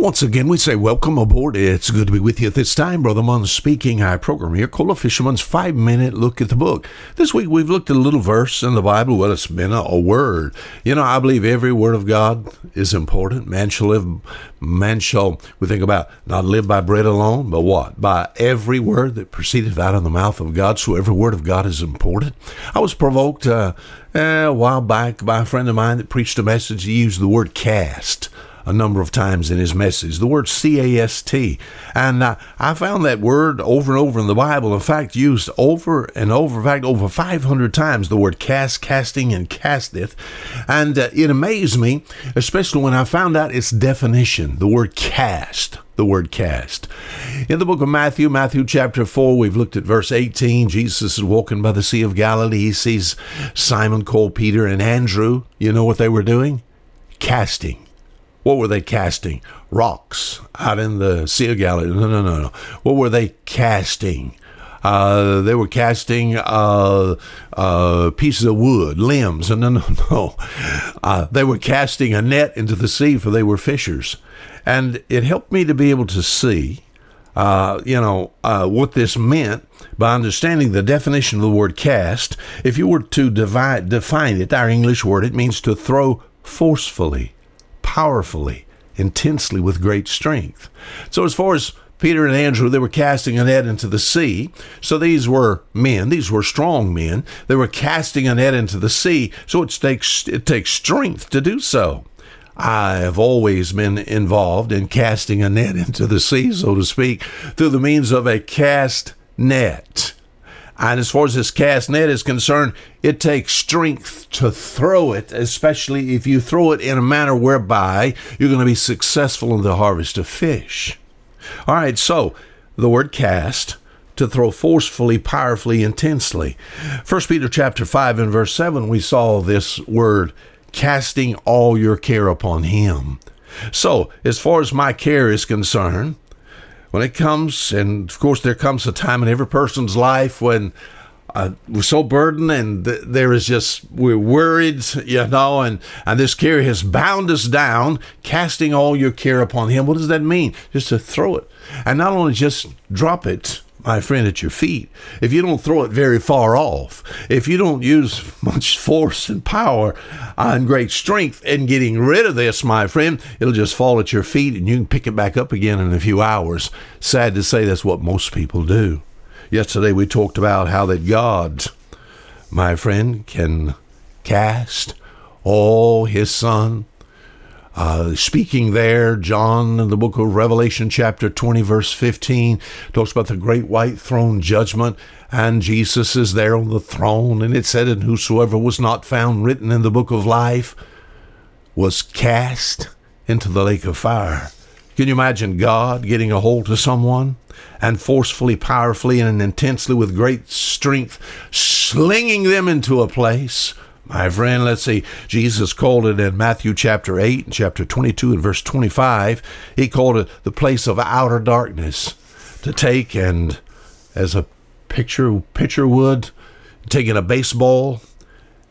Once again, we say welcome aboard. It's good to be with you at this time. Brother Munn speaking. Our program here called A Fisherman's Five Minute Look at the Book. This week we've looked at a little verse in the Bible. Well, it's been a, a word. You know, I believe every word of God is important. Man shall live, man shall, we think about not live by bread alone, but what? By every word that proceedeth out of the mouth of God. So every word of God is important. I was provoked uh, a while back by a friend of mine that preached a message. He used the word cast a number of times in his message, the word C A S T. And uh, I found that word over and over in the Bible, in fact, used over and over, in fact, over 500 times, the word cast, casting, and casteth. And uh, it amazed me, especially when I found out its definition, the word cast the word cast. In the book of Matthew, Matthew chapter 4, we've looked at verse 18. Jesus is walking by the Sea of Galilee. He sees Simon called Peter and Andrew. You know what they were doing? Casting. What were they casting? Rocks out in the Sea Galilee. No, no, no, no. What were they casting? Uh, they were casting uh, uh, pieces of wood, limbs. No, no, no. Uh, they were casting a net into the sea, for they were fishers. And it helped me to be able to see, uh, you know, uh, what this meant by understanding the definition of the word cast. If you were to divide, define it, our English word, it means to throw forcefully powerfully, intensely, with great strength. So, as far as Peter and Andrew, they were casting a net into the sea. So these were men, these were strong men. They were casting a net into the sea. So it takes, it takes strength to do so. I have always been involved in casting a net into the sea, so to speak, through the means of a cast net. And as far as this cast net is concerned, it takes strength to throw it, especially if you throw it in a manner whereby you're going to be successful in the harvest of fish. All right, so the word cast to throw forcefully, powerfully, intensely. First Peter chapter 5 and verse 7 we saw this word casting all your care upon him. So, as far as my care is concerned, when it comes, and of course, there comes a time in every person's life when uh, we're so burdened and th- there is just, we're worried, you know, and, and this care has bound us down, casting all your care upon Him. What does that mean? Just to throw it. And not only just drop it, my friend, at your feet, if you don't throw it very far off, if you don't use much force and power and great strength in getting rid of this, my friend, it'll just fall at your feet and you can pick it back up again in a few hours. Sad to say, that's what most people do. Yesterday we talked about how that God, my friend, can cast all his son uh, speaking there, John in the book of Revelation, chapter 20, verse 15, talks about the great white throne judgment, and Jesus is there on the throne, and it said, And whosoever was not found written in the book of life was cast into the lake of fire. Can you imagine God getting a hold of someone and forcefully, powerfully, and intensely with great strength slinging them into a place? My friend, let's see. Jesus called it in Matthew chapter 8 and chapter 22 and verse 25. He called it the place of outer darkness to take and, as a picture, picture would, taking a baseball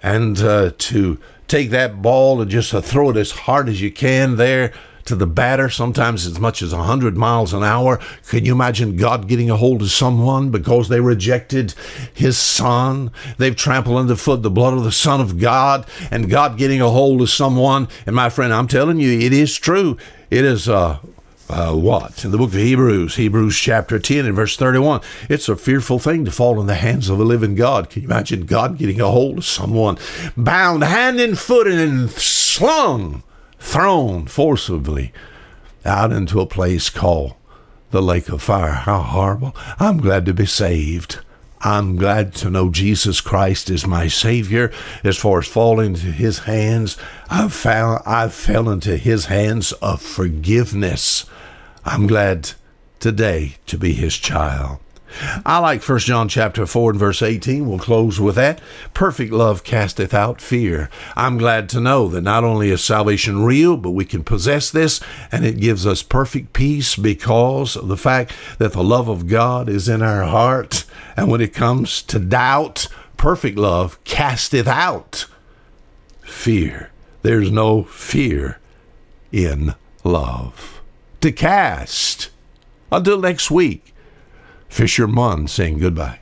and uh, to take that ball and just uh, throw it as hard as you can there to the batter, sometimes as much as 100 miles an hour. Can you imagine God getting a hold of someone because they rejected his son? They've trampled underfoot the blood of the Son of God, and God getting a hold of someone. And my friend, I'm telling you, it is true. It is uh, uh, what? In the book of Hebrews, Hebrews chapter 10 and verse 31, it's a fearful thing to fall in the hands of a living God. Can you imagine God getting a hold of someone bound hand and foot and slung thrown forcibly out into a place called the lake of fire. How horrible. I'm glad to be saved. I'm glad to know Jesus Christ is my Savior. As far as falling into His hands, I've found I've fell into His hands of forgiveness. I'm glad today to be His child. I like 1 John chapter 4 and verse 18. We'll close with that. Perfect love casteth out fear. I'm glad to know that not only is salvation real, but we can possess this and it gives us perfect peace because of the fact that the love of God is in our heart. And when it comes to doubt, perfect love casteth out fear. There's no fear in love. to cast. Until next week, Fisher Munn saying goodbye.